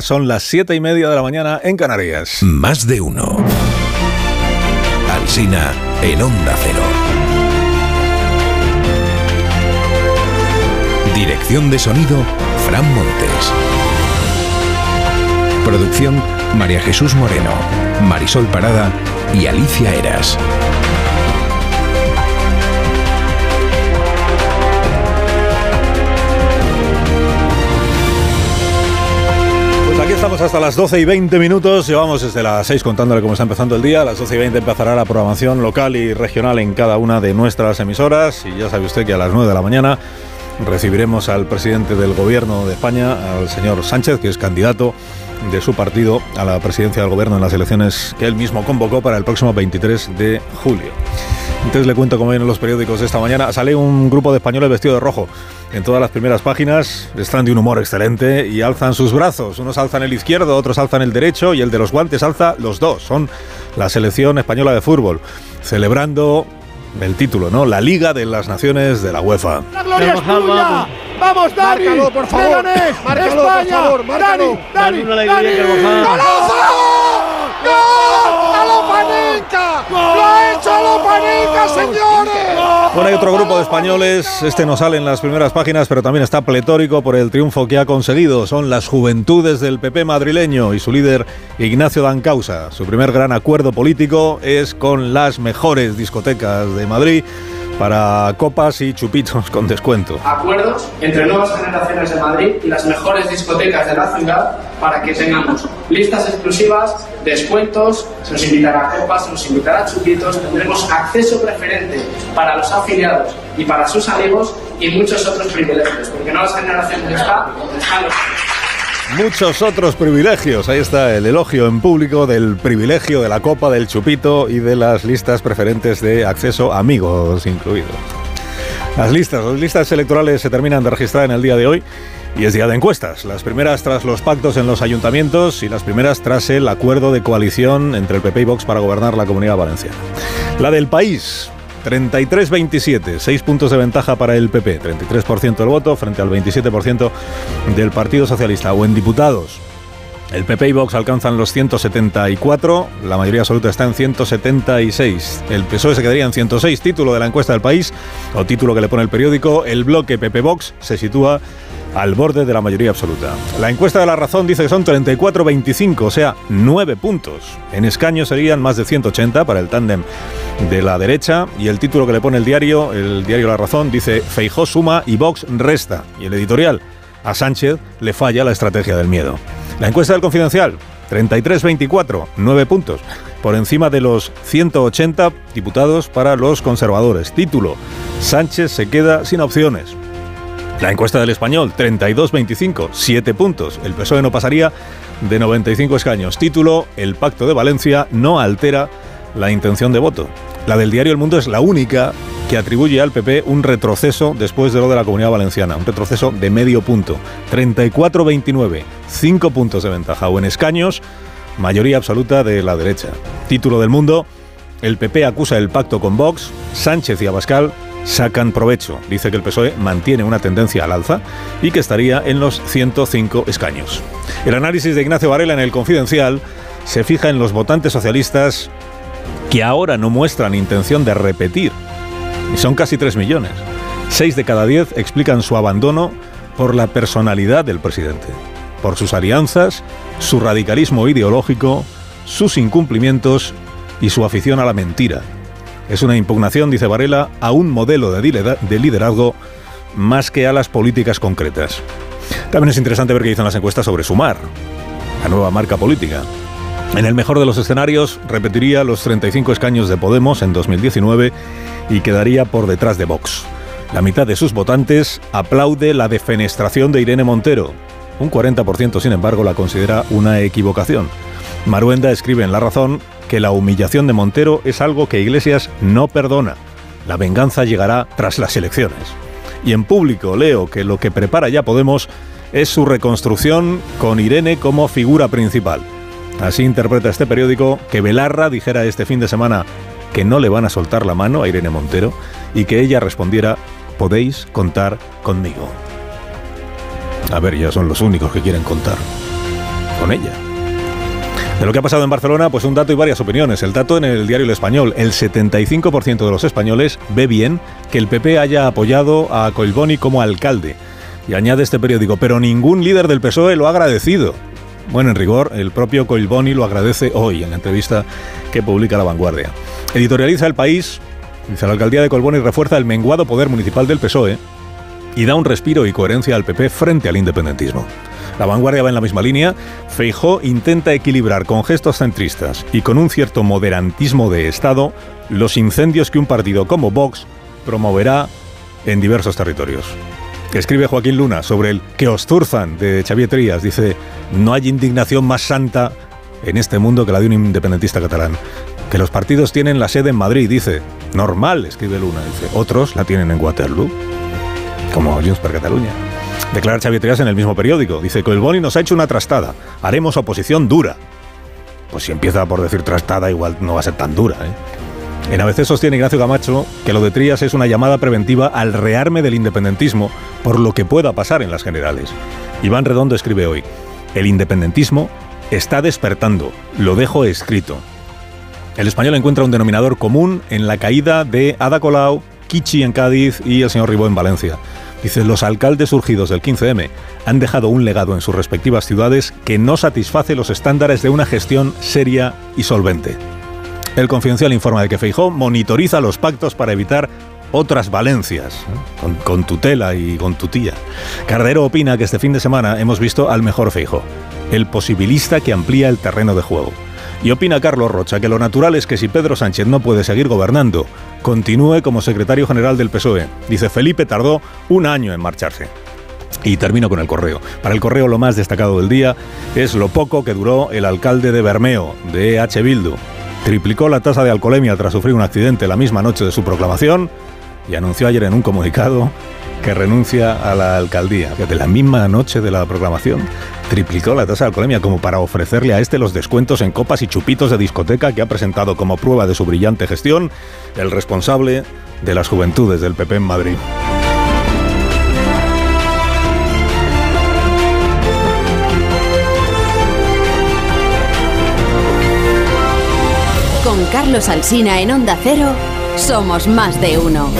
Son las siete y media de la mañana en Canarias. Más de uno. Alsina en Onda Cero. Dirección de sonido, Fran Montes. Producción, María Jesús Moreno, Marisol Parada y Alicia Eras. Hasta las 12 y 20 minutos. Llevamos desde las 6 contándole cómo está empezando el día. A las 12 y 20 empezará la programación local y regional en cada una de nuestras emisoras. Y ya sabe usted que a las 9 de la mañana recibiremos al presidente del gobierno de España, al señor Sánchez, que es candidato de su partido a la presidencia del gobierno en las elecciones que él mismo convocó para el próximo 23 de julio. Entonces le cuento cómo vienen los periódicos de esta mañana. Sale un grupo de españoles vestido de rojo en todas las primeras páginas. Están de un humor excelente y alzan sus brazos. Unos alzan el izquierdo, otros alzan el derecho y el de los guantes alza los dos. Son la selección española de fútbol, celebrando el título, ¿no? La Liga de las Naciones de la UEFA. ¡La gloria es tuya! ¡Vamos, Dani! Márcalo, por favor. ¡Leganés! Márcalo, por ¡España! favor, márcalo. ¡Dani! ¡Dani! ¡Dani! Carvajal. ¡Golazo! ¡Gol! ¡A lo Panenka! ¡Lo ha hecho a lo Panenka, señores! Bueno, hay otro grupo de españoles, este no sale en las primeras páginas, pero también está pletórico por el triunfo que ha conseguido. Son las juventudes del PP madrileño y su líder Ignacio Dancausa. Su primer gran acuerdo político es con las mejores discotecas de Madrid para copas y chupitos con descuento. acuerdos entre nuevas generaciones de Madrid y las mejores discotecas de la ciudad para que tengamos listas exclusivas, descuentos, se nos invitará a copas, se nos invitará a chupitos, tendremos acceso preferente para los afiliados y para sus amigos y muchos otros privilegios, porque nuevas generaciones está donde están los Muchos otros privilegios. Ahí está el elogio en público del privilegio de la copa, del chupito y de las listas preferentes de acceso, amigos incluidos. Las listas, las listas electorales se terminan de registrar en el día de hoy y es día de encuestas. Las primeras tras los pactos en los ayuntamientos y las primeras tras el acuerdo de coalición entre el PP y Vox para gobernar la comunidad valenciana. La del país, 33-27, 6 puntos de ventaja para el PP, 33% del voto frente al 27% del Partido Socialista. O en diputados, el PP y Vox alcanzan los 174, la mayoría absoluta está en 176. El PSOE se quedaría en 106, título de la encuesta del país, o título que le pone el periódico. El bloque PP-Vox se sitúa al borde de la mayoría absoluta. La encuesta de la razón dice que son 34-25, o sea, 9 puntos. En escaños serían más de 180 para el tándem de la derecha. Y el título que le pone el diario, el diario La Razón, dice Feijó suma y Vox resta. Y el editorial, a Sánchez le falla la estrategia del miedo. La encuesta del Confidencial, 33-24, 9 puntos. Por encima de los 180 diputados para los conservadores. Título, Sánchez se queda sin opciones. La encuesta del español, 32-25, 7 puntos. El PSOE no pasaría de 95 escaños. Título, el pacto de Valencia no altera la intención de voto. La del diario El Mundo es la única que atribuye al PP un retroceso después de lo de la Comunidad Valenciana, un retroceso de medio punto. 34-29, 5 puntos de ventaja. O en escaños, mayoría absoluta de la derecha. Título del Mundo, el PP acusa el pacto con Vox, Sánchez y Abascal sacan provecho. Dice que el PSOE mantiene una tendencia al alza y que estaría en los 105 escaños. El análisis de Ignacio Varela en el Confidencial se fija en los votantes socialistas que ahora no muestran intención de repetir. Y son casi 3 millones. 6 de cada 10 explican su abandono por la personalidad del presidente, por sus alianzas, su radicalismo ideológico, sus incumplimientos y su afición a la mentira. Es una impugnación, dice Varela, a un modelo de lidera- de liderazgo más que a las políticas concretas. También es interesante ver qué dicen las encuestas sobre Sumar, la nueva marca política. En el mejor de los escenarios, repetiría los 35 escaños de Podemos en 2019 y quedaría por detrás de Vox. La mitad de sus votantes aplaude la defenestración de Irene Montero. Un 40%, sin embargo, la considera una equivocación. Maruenda escribe en La Razón que la humillación de Montero es algo que Iglesias no perdona. La venganza llegará tras las elecciones. Y en público leo que lo que prepara ya Podemos es su reconstrucción con Irene como figura principal. Así interpreta este periódico que Belarra dijera este fin de semana que no le van a soltar la mano a Irene Montero y que ella respondiera, podéis contar conmigo. A ver, ya son los únicos que quieren contar. con ella. De lo que ha pasado en Barcelona, pues un dato y varias opiniones. El dato en el diario El Español, el 75% de los españoles ve bien que el PP haya apoyado a Colboni como alcalde. Y añade este periódico, pero ningún líder del PSOE lo ha agradecido. Bueno, en rigor, el propio Colboni lo agradece hoy en la entrevista que publica La Vanguardia. Editorializa el país, dice la alcaldía de Colboni refuerza el menguado poder municipal del PSOE y da un respiro y coherencia al PP frente al independentismo. La vanguardia va en la misma línea. Feijó intenta equilibrar con gestos centristas y con un cierto moderantismo de Estado los incendios que un partido como Vox promoverá en diversos territorios. Escribe Joaquín Luna sobre el que os turzan de Xavier Trías. Dice, no hay indignación más santa en este mundo que la de un independentista catalán. Que los partidos tienen la sede en Madrid, dice. Normal, escribe Luna. Dice, otros la tienen en Waterloo, como Junts per Cataluña. Declara Xavier Trias en el mismo periódico. Dice que el Boni nos ha hecho una trastada. Haremos oposición dura. Pues si empieza por decir trastada, igual no va a ser tan dura. ¿eh? En ABC sostiene Ignacio Camacho que lo de Trías es una llamada preventiva al rearme del independentismo por lo que pueda pasar en las generales. Iván Redondo escribe hoy, el independentismo está despertando, lo dejo escrito. El español encuentra un denominador común en la caída de Ada Colau, Kichi en Cádiz y el señor Ribó en Valencia. Dice, los alcaldes surgidos del 15M han dejado un legado en sus respectivas ciudades que no satisface los estándares de una gestión seria y solvente. El Confidencial informa de que Feijó monitoriza los pactos para evitar otras Valencias, con, tutela y con tutía. Cardero opina que este fin de semana hemos visto al mejor Feijó, el posibilista que amplía el terreno de juego. Y opina Carlos Rocha que lo natural es que si Pedro Sánchez no puede seguir gobernando, continúe como secretario general del PSOE. Dice Felipe tardó un año en marcharse. Y termino con el correo. Para el correo lo más destacado del día es lo poco que duró el alcalde de Bermeo, de H. Bildu. Triplicó la tasa de alcoholemia tras sufrir un accidente la misma noche de su proclamación y anunció ayer en un comunicado que renuncia a la alcaldía, que de la misma noche de la proclamación triplicó la tasa de alcoholemia como para ofrecerle a este los descuentos en copas y chupitos de discoteca que ha presentado como prueba de su brillante gestión el responsable de las juventudes del PP en Madrid. Con Carlos Alsina en Onda Cero, somos más de uno.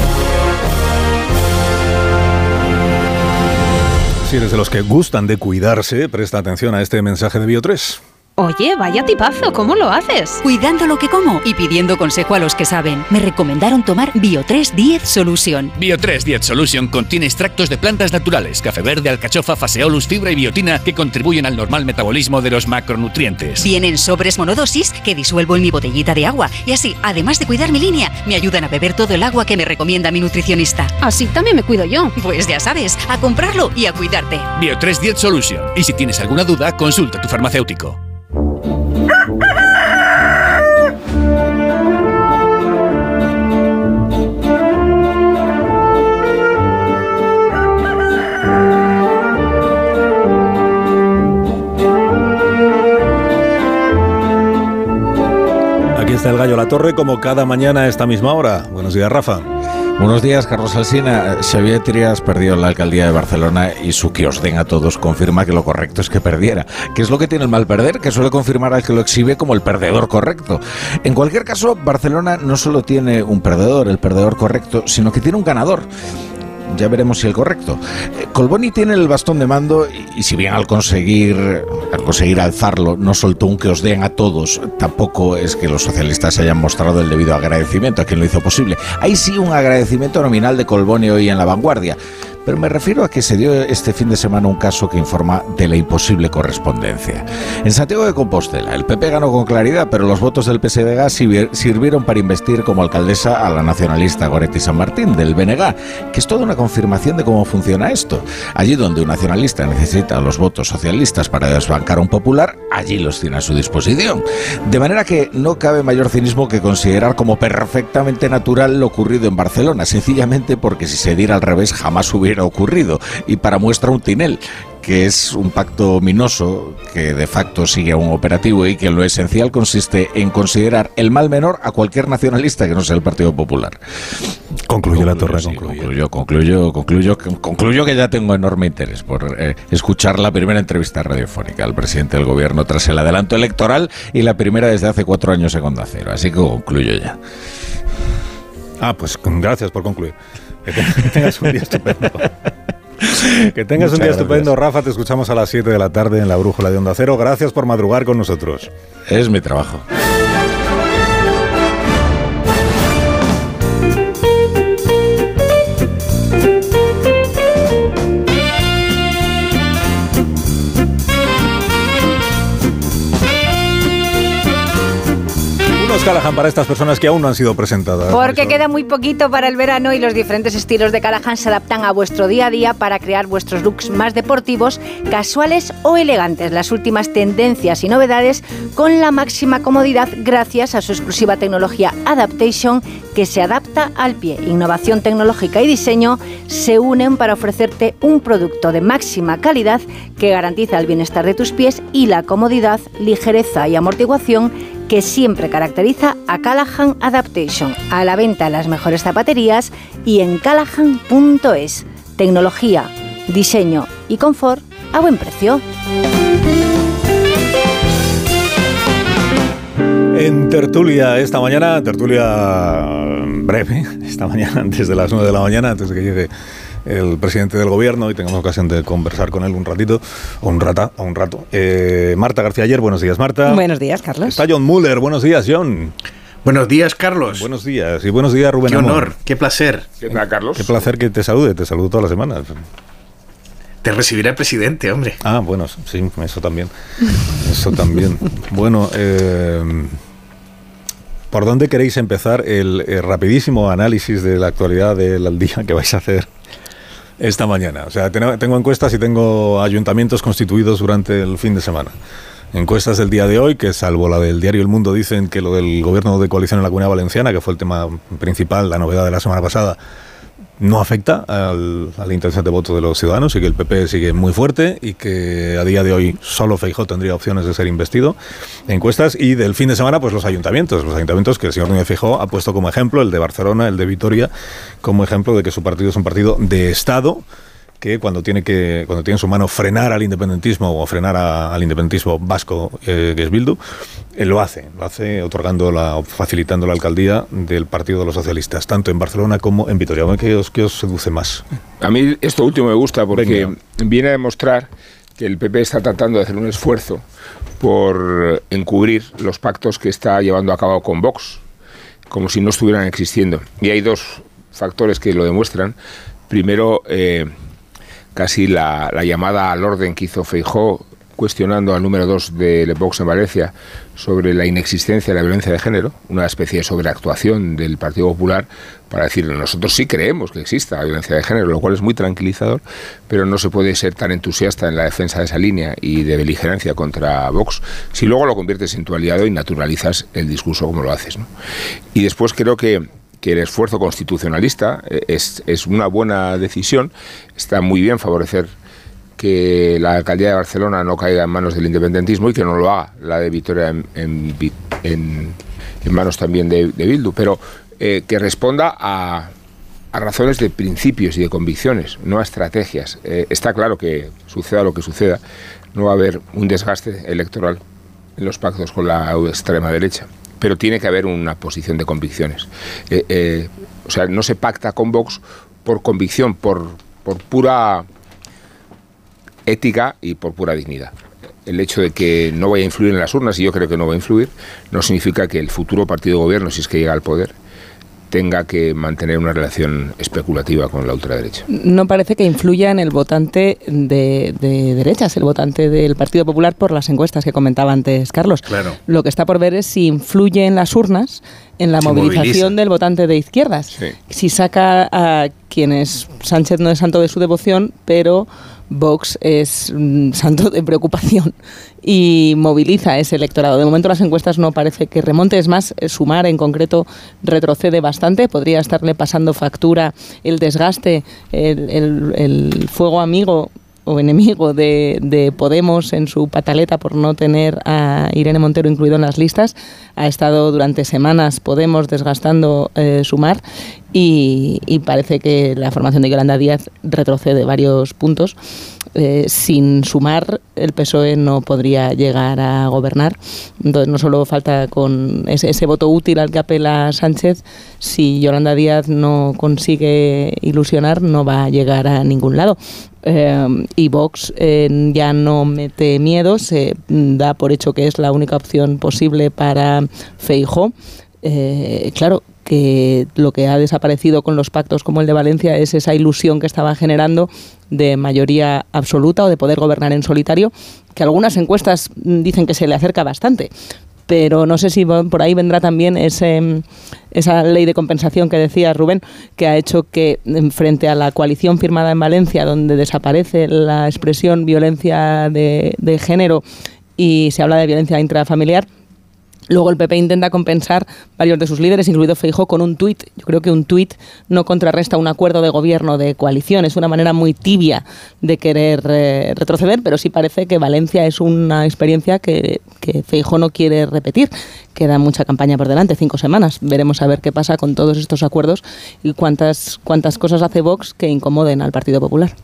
Si eres de los que gustan de cuidarse, presta atención a este mensaje de Bio3. Oye, vaya tipazo, ¿cómo lo haces? Cuidando lo que como y pidiendo consejo a los que saben. Me recomendaron tomar Bio3 10 Solution. Bio3 10 Solution contiene extractos de plantas naturales, café verde, alcachofa, faseolus, fibra y biotina que contribuyen al normal metabolismo de los macronutrientes. Vienen sobres monodosis que disuelvo en mi botellita de agua y así, además de cuidar mi línea, me ayudan a beber todo el agua que me recomienda mi nutricionista. Así también me cuido yo. Pues ya sabes, a comprarlo y a cuidarte. Bio3 10 Solution. Y si tienes alguna duda, consulta a tu farmacéutico. Aquí está el gallo La Torre como cada mañana a esta misma hora. Buenos días, Rafa. Buenos días, Carlos Alsina. Xavier Trias perdió la alcaldía de Barcelona y su que os den a todos confirma que lo correcto es que perdiera. ¿Qué es lo que tiene el mal perder? Que suele confirmar al que lo exhibe como el perdedor correcto. En cualquier caso, Barcelona no solo tiene un perdedor, el perdedor correcto, sino que tiene un ganador ya veremos si el correcto. Colboni tiene el bastón de mando y, y, si bien al conseguir, al conseguir alzarlo no soltó un que os den a todos, tampoco es que los socialistas hayan mostrado el debido agradecimiento a quien lo hizo posible. Hay sí un agradecimiento nominal de Colboni hoy en la vanguardia. Pero me refiero a que se dio este fin de semana un caso que informa de la imposible correspondencia. En Santiago de Compostela, el PP ganó con claridad, pero los votos del PSDG sirvieron para investir como alcaldesa a la nacionalista Goretti San Martín, del BNG, que es toda una confirmación de cómo funciona esto. Allí donde un nacionalista necesita los votos socialistas para desbancar a un popular, allí los tiene a su disposición. De manera que no cabe mayor cinismo que considerar como perfectamente natural lo ocurrido en Barcelona, sencillamente porque si se diera al revés jamás hubiera ocurrido. Y para muestra un tinel que es un pacto ominoso que de facto sigue a un operativo y que lo esencial consiste en considerar el mal menor a cualquier nacionalista que no sea el Partido Popular. Concluyo la torre, sí, concluyo, concluyo, concluyo, concluyo que ya tengo enorme interés por eh, escuchar la primera entrevista radiofónica al presidente del gobierno tras el adelanto electoral y la primera desde hace cuatro años en Onda Cero. Así que concluyo ya. Ah, pues gracias por concluir. Que tengas un día estupendo. Que tengas un día estupendo, Rafa. Te escuchamos a las 7 de la tarde en la Brújula de Onda Cero. Gracias por madrugar con nosotros. Es mi trabajo. Callahan para estas personas que aún no han sido presentadas? Porque queda muy poquito para el verano y los diferentes estilos de Callahan se adaptan a vuestro día a día para crear vuestros looks más deportivos, casuales o elegantes. Las últimas tendencias y novedades con la máxima comodidad gracias a su exclusiva tecnología Adaptation que se adapta al pie. Innovación tecnológica y diseño se unen para ofrecerte un producto de máxima calidad que garantiza el bienestar de tus pies y la comodidad, ligereza y amortiguación que siempre caracteriza a Callahan Adaptation, a la venta en las mejores zapaterías y en callahan.es. Tecnología, diseño y confort a buen precio. En tertulia esta mañana, tertulia breve, esta mañana, desde las 9 de la mañana, antes de que llegue el presidente del gobierno y tengamos ocasión de conversar con él un ratito, o un rata, o un rato. Eh, Marta García Ayer, buenos días, Marta. Buenos días, Carlos. Está John Muller, buenos días, John. Buenos días, Carlos. Buenos días. Y buenos días, Rubén Qué honor, qué placer. ¿Qué tal, Carlos? Qué placer que te salude, te saludo todas las semanas. Te recibirá el presidente, hombre. Ah, bueno, sí, eso también. Eso también. bueno, eh, ¿por dónde queréis empezar el, el, rapidísimo análisis de la actualidad del día que vais a hacer esta mañana. O sea, tengo encuestas y tengo ayuntamientos constituidos durante el fin de semana. Encuestas del día de hoy, que salvo la del diario El Mundo, dicen que lo del gobierno de coalición en la Comunidad Valenciana, que fue el tema principal, la novedad de la semana pasada, no afecta al, a la intención de voto de los ciudadanos y que el PP sigue muy fuerte y que a día de hoy solo Feijó tendría opciones de ser investido. Encuestas y del fin de semana, pues los ayuntamientos, los ayuntamientos que el señor Núñez Feijó ha puesto como ejemplo, el de Barcelona, el de Vitoria, como ejemplo de que su partido es un partido de Estado que cuando tiene que cuando tiene en su mano frenar al independentismo o frenar al independentismo vasco eh, que es Bildu él lo hace lo hace otorgando la facilitando la alcaldía del partido de los socialistas tanto en Barcelona como en Vitoria. ¿qué os, qué os seduce más? a mí esto último me gusta porque viene a demostrar que el PP está tratando de hacer un esfuerzo por encubrir los pactos que está llevando a cabo con Vox como si no estuvieran existiendo. Y hay dos factores que lo demuestran. Primero eh, casi la, llamada al orden que hizo Feijó cuestionando al número dos de Vox en Valencia sobre la inexistencia de la violencia de género, una especie de sobreactuación del Partido Popular para decir nosotros sí creemos que exista la violencia de género, lo cual es muy tranquilizador, pero no se puede ser tan entusiasta en la defensa de esa línea y de beligerancia contra Vox si luego lo conviertes en tu aliado y naturalizas el discurso como lo haces. Y después creo que que el esfuerzo constitucionalista eh, es, es una buena decisión. Está muy bien favorecer que la alcaldía de Barcelona no caiga en manos del independentismo y que no lo haga la de Vitoria en, en, manos también de, Bildu, pero eh, que responda a, a, razones de principios y de convicciones, no a estrategias. Eh, está claro que suceda lo que suceda, no va a haber un desgaste electoral en los pactos con la extrema derecha pero tiene que haber una posición de convicciones. Eh, eh, o sea, no se pacta con Vox por convicción, por, por pura ética y por pura dignidad. El hecho de que no vaya a influir en las urnas, y yo creo que no va a influir, no significa que el futuro partido de gobierno, si es que llega al poder, tenga que mantener una relación especulativa con la ultraderecha. No parece que influya en el votante de, derechas, el votante del Partido Popular por las encuestas que comentaba antes Carlos. Claro. Lo que está por ver es si influye en las urnas en la movilización del votante de izquierdas. Si saca a quienes Sánchez no es santo de su devoción, pero Vox es mm, santo de preocupación y moviliza ese electorado. De momento las encuestas no parece que remonte, es más, eh, sumar en concreto retrocede bastante, podría estarle pasando factura el desgaste, el, fuego amigo o enemigo de, Podemos en su pataleta por no tener a Irene Montero incluido en las listas. Ha estado durante semanas Podemos desgastando eh, Sumar y, parece que la formación de Yolanda Díaz retrocede varios puntos. Eh, sin sumar, el PSOE no podría llegar a gobernar. Entonces, no solo falta con ese, ese voto útil al que apela Sánchez, si Yolanda Díaz no consigue ilusionar, no va a llegar a ningún lado. Eh, y Vox ya no mete miedo, se da por hecho que es la única opción posible para Feijo. Eh, claro, que lo que ha desaparecido con los pactos como el de Valencia es esa ilusión que estaba generando de mayoría absoluta o de poder gobernar en solitario, que algunas encuestas dicen que se le acerca bastante. Pero no sé si por ahí vendrá también ese, esa ley de compensación que decía Rubén, que ha hecho que frente a la coalición firmada en Valencia, donde desaparece la expresión violencia de, de género y se habla de violencia intrafamiliar, Luego el PP intenta compensar varios de sus líderes, incluido Feijóo, con un tuit. Yo creo que un tuit no contrarresta un acuerdo de gobierno de coalición. Es una manera muy tibia de querer eh, retroceder, pero sí parece que Valencia es una experiencia que, que no quiere repetir. Queda mucha campaña por delante, cinco semanas. Veremos a ver qué pasa con todos estos acuerdos y cuántas, cuántas cosas hace Vox que incomoden al Partido Popular.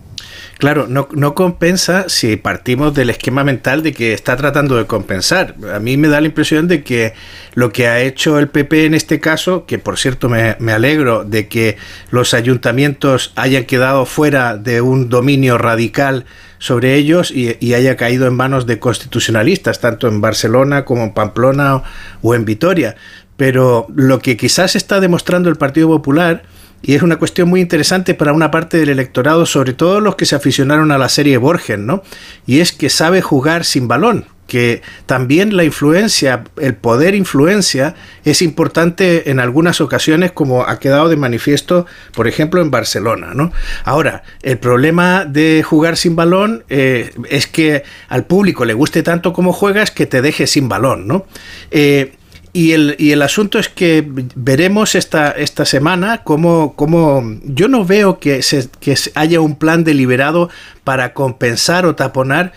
Claro, no, no, compensa si partimos del esquema mental de que está tratando de compensar. A mí me da la impresión de que lo que ha hecho el PP en este caso, que por cierto me, alegro de que los ayuntamientos hayan quedado fuera de un dominio radical sobre ellos y, y, haya caído en manos de constitucionalistas, tanto en Barcelona como en Pamplona o en Vitoria. Pero lo que quizás está demostrando el Partido Popular y es una cuestión muy interesante para una parte del electorado, sobre todo los que se aficionaron a la serie Borges, ¿no? Y es que sabe jugar sin balón, que también la influencia, el poder influencia es importante en algunas ocasiones, como ha quedado de manifiesto, por ejemplo, en Barcelona. ¿no? Ahora, el problema de jugar sin balón eh, es que al público le guste tanto como juegas que te deje sin balón. ¿no? Eh, y el, y el asunto es que veremos esta, esta semana cómo, cómo yo no veo que, se, que haya un plan deliberado para compensar o taponar,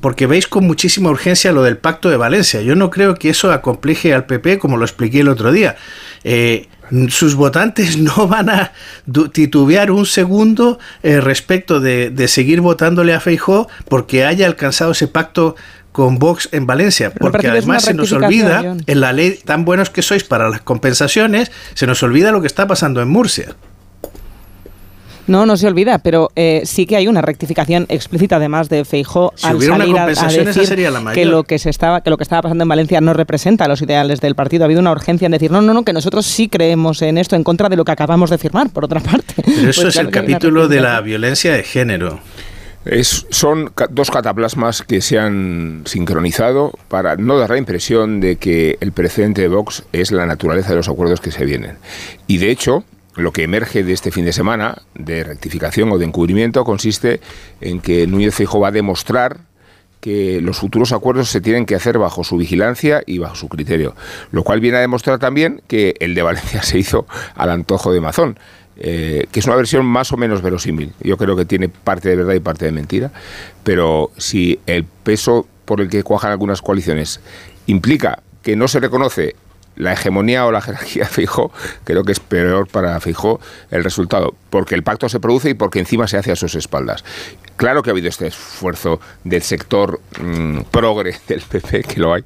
porque veis con muchísima urgencia lo del pacto de Valencia. Yo no creo que eso acompleje al PP como lo expliqué el otro día. Eh, sus votantes no van a titubear un segundo eh, respecto de, de, seguir votándole a Feijó porque haya alcanzado ese pacto con Vox en Valencia, porque además se nos olvida, en la ley tan buenos que sois para las compensaciones, se nos olvida lo que está pasando en Murcia. No, no se olvida, pero eh, sí que hay una rectificación explícita además de Feijó al salir a, decir que lo que se estaba que lo que estaba pasando en Valencia no representa los ideales del partido. Ha habido una urgencia en decir no, no, no, que nosotros sí creemos en esto en contra de lo que acabamos de firmar. Por otra parte, pero eso pues es el capítulo de la violencia de género son dos cataplasmas que se han sincronizado para no dar la impresión de que el precedente de Vox es la naturaleza de los acuerdos que se vienen. Y de hecho, lo que emerge de este fin de semana de rectificación o de encubrimiento consiste en que Núñez Feijóo va a demostrar que los futuros acuerdos se tienen que hacer bajo su vigilancia y bajo su criterio, lo cual viene a demostrar también que el de Valencia se hizo al antojo de Mazón. Eh, que es una versión más o menos verosímil. Yo creo que tiene parte de verdad y parte de mentira, pero si el peso por el que cuajan algunas coaliciones implica que no se reconoce la hegemonía o la jerarquía de Feijóo, creo que es peor para Feijóo el resultado, porque el pacto se produce y porque encima se hace a sus espaldas. Claro que ha habido este esfuerzo del sector mm, progre del PP, que lo hay,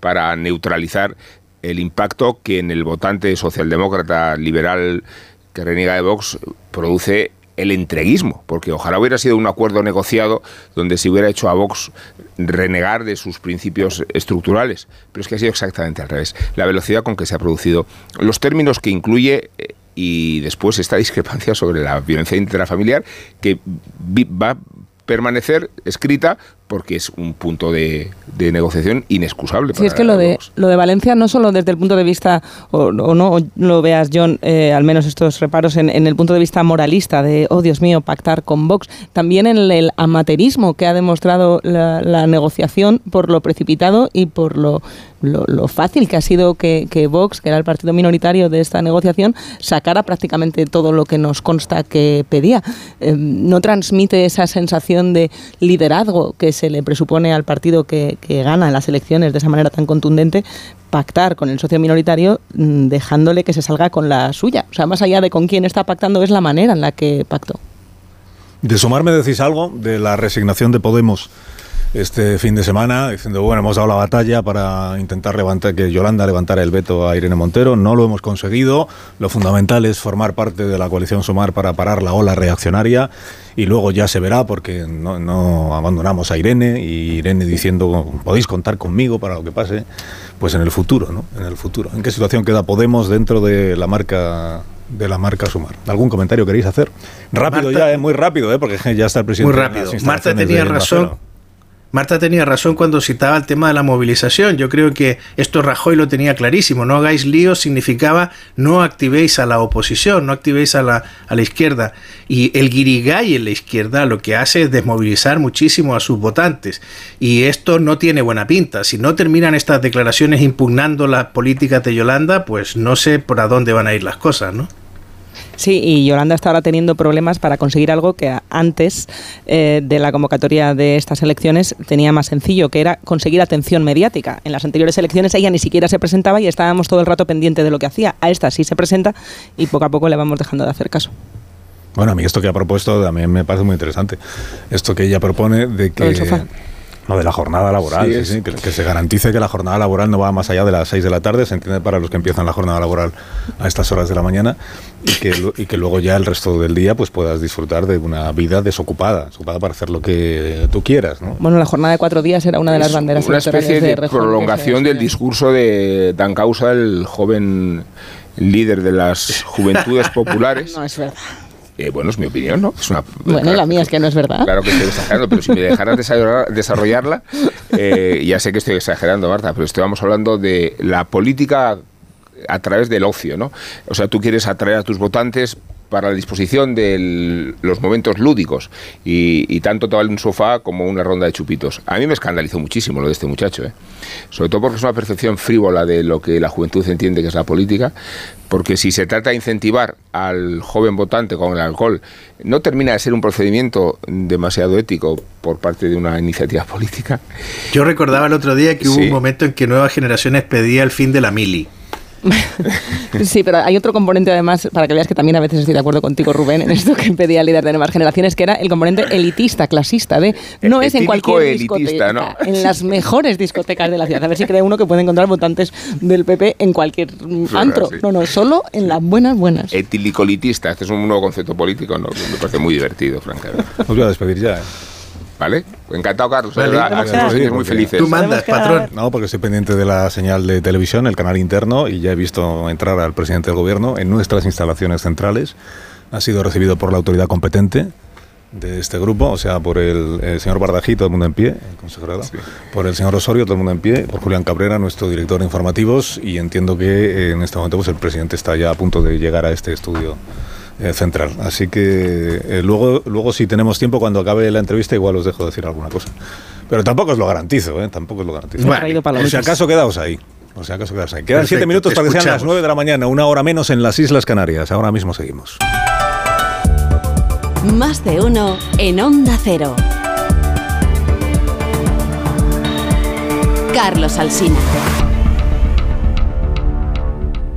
para neutralizar el impacto que en el votante socialdemócrata liberal que reniega de Vox produce el entreguismo, porque ojalá hubiera sido un acuerdo negociado donde se hubiera hecho a Vox renegar de sus principios estructurales, pero es que ha sido exactamente al revés. La velocidad con que se ha producido, los términos que incluye eh, y después esta discrepancia sobre la violencia intrafamiliar que va a permanecer escrita porque es un punto de, negociación inexcusable. Sí, es que lo de, lo de Valencia, no solo desde el punto de vista, o, no lo veas, John, eh, al menos estos reparos en, el punto de vista moralista, de, oh Dios mío, pactar con Vox, también en el, amaterismo que ha demostrado la, negociación por lo precipitado y por lo lo, fácil que ha sido que, Vox, que era el partido minoritario de esta negociación, sacara prácticamente todo lo que nos consta que pedía. Em, no transmite esa sensación de liderazgo que se le presupone al partido que, gana las elecciones de esa manera tan contundente, pactar con el socio minoritario mm, dejándole que se salga con la suya. O sea, más allá de con quién está pactando, es la manera en la que pactó. De sumarme decís algo de la resignación de Podemos este fin de semana, diciendo, bueno, hemos dado la batalla para intentar levantar, que Yolanda levantara el veto a Irene Montero, no lo hemos conseguido, lo fundamental es formar parte de la coalición Sumar para parar la ola reaccionaria y luego ya se verá porque no, no abandonamos a Irene y Irene diciendo, podéis contar conmigo para lo que pase, pues en el futuro, ¿no? En el futuro. ¿En qué situación queda Podemos dentro de la marca de la marca Sumar. ¿Algún comentario queréis hacer? Rápido ya, ¿eh? muy rápido, ¿eh? porque ya está el presidente. Muy rápido. Marta tenía razón. Marta tenía razón cuando citaba el tema de la movilización. Yo creo que esto Rajoy lo tenía clarísimo. No hagáis líos significaba no activéis a la oposición, no activéis a la, a la izquierda. Y el guirigay en la izquierda lo que hace es desmovilizar muchísimo a sus votantes. Y esto no tiene buena pinta. Si no terminan estas declaraciones impugnando las políticas de Yolanda, pues no sé por a dónde van a ir las cosas, ¿no? Sí, y Yolanda está ahora teniendo problemas para conseguir algo que antes eh, de la convocatoria de estas elecciones tenía más sencillo, que era conseguir atención mediática. En las anteriores elecciones ella ni siquiera se presentaba y estábamos todo el rato pendiente de lo que hacía. A esta sí se presenta y poco a poco le vamos dejando de hacer caso. Bueno, a mí esto que ha propuesto también me parece muy interesante. Esto que ella propone de que... No, de la jornada laboral, sí, que, se garantice que la jornada laboral no va más allá de las 6 de la tarde, se entiende para los que empiezan la jornada laboral a estas horas de la mañana, y que, y que luego ya el resto del día pues puedas disfrutar de una vida desocupada, desocupada para hacer lo que tú quieras. ¿no? Bueno, la jornada de cuatro días era una de las banderas. Una especie de, prolongación del discurso de Dan Causa, el joven líder de las juventudes populares. no, es verdad eh, bueno, es mi opinión, ¿no? Es una, bueno, la mía es que no es verdad. Claro que estoy exagerando, pero si me dejaras desarrollarla, eh, ya sé que estoy exagerando, Marta, pero estamos hablando de la política a través del ocio, ¿no? O sea, tú quieres atraer a tus votantes para la disposición de los momentos lúdicos y, tanto te vale un sofá como una ronda de chupitos. A mí me escandalizó muchísimo lo de este muchacho, ¿eh? sobre todo porque es una percepción frívola de lo que la juventud entiende que es la política, porque si se trata de incentivar al joven votante con el alcohol, no termina de ser un procedimiento demasiado ético por parte de una iniciativa política. Yo recordaba el otro día que hubo un momento en que Nuevas Generaciones pedía el fin de la mili. sí, pero hay otro componente además, para que veas que también a veces estoy de acuerdo contigo, Rubén, en esto que pedía el líder de nuevas generaciones, que era el componente elitista, clasista, de no es en cualquier discoteca, en las mejores discotecas de la ciudad. A ver si cree uno que puede encontrar votantes del PP en cualquier antro. No, no, solo en las buenas, buenas. Etilicolitista, este es un nuevo concepto político, ¿no? me parece muy divertido, francamente. Os voy a despedir ya. ¿eh? ¿Vale? Encantado, Carlos. muy felices. Tú mandas, patrón. No, porque estoy pendiente de la señal de televisión, el canal interno, y ya he visto entrar al presidente del gobierno en nuestras instalaciones centrales. Ha sido recibido por la autoridad competente de este grupo, o sea, por el, señor Bardají, todo el mundo en pie, el consejero, por el señor Osorio, todo el mundo en pie, por Julián Cabrera, nuestro director de informativos, y entiendo que en este momento pues, el presidente está ya a punto de llegar a este estudio eh, central. Así que eh, luego, luego, si tenemos tiempo, cuando acabe la entrevista, igual os dejo decir alguna cosa. Pero tampoco os lo garantizo, ¿eh? Tampoco os lo garantizo. Bueno, si acaso quedaos ahí. O sea, acaso quedaos ahí. Quedan siete minutos para que sean las nueve de la mañana, una hora menos en las Islas Canarias. Ahora mismo seguimos. Más de uno en Onda Cero. Carlos Alsina.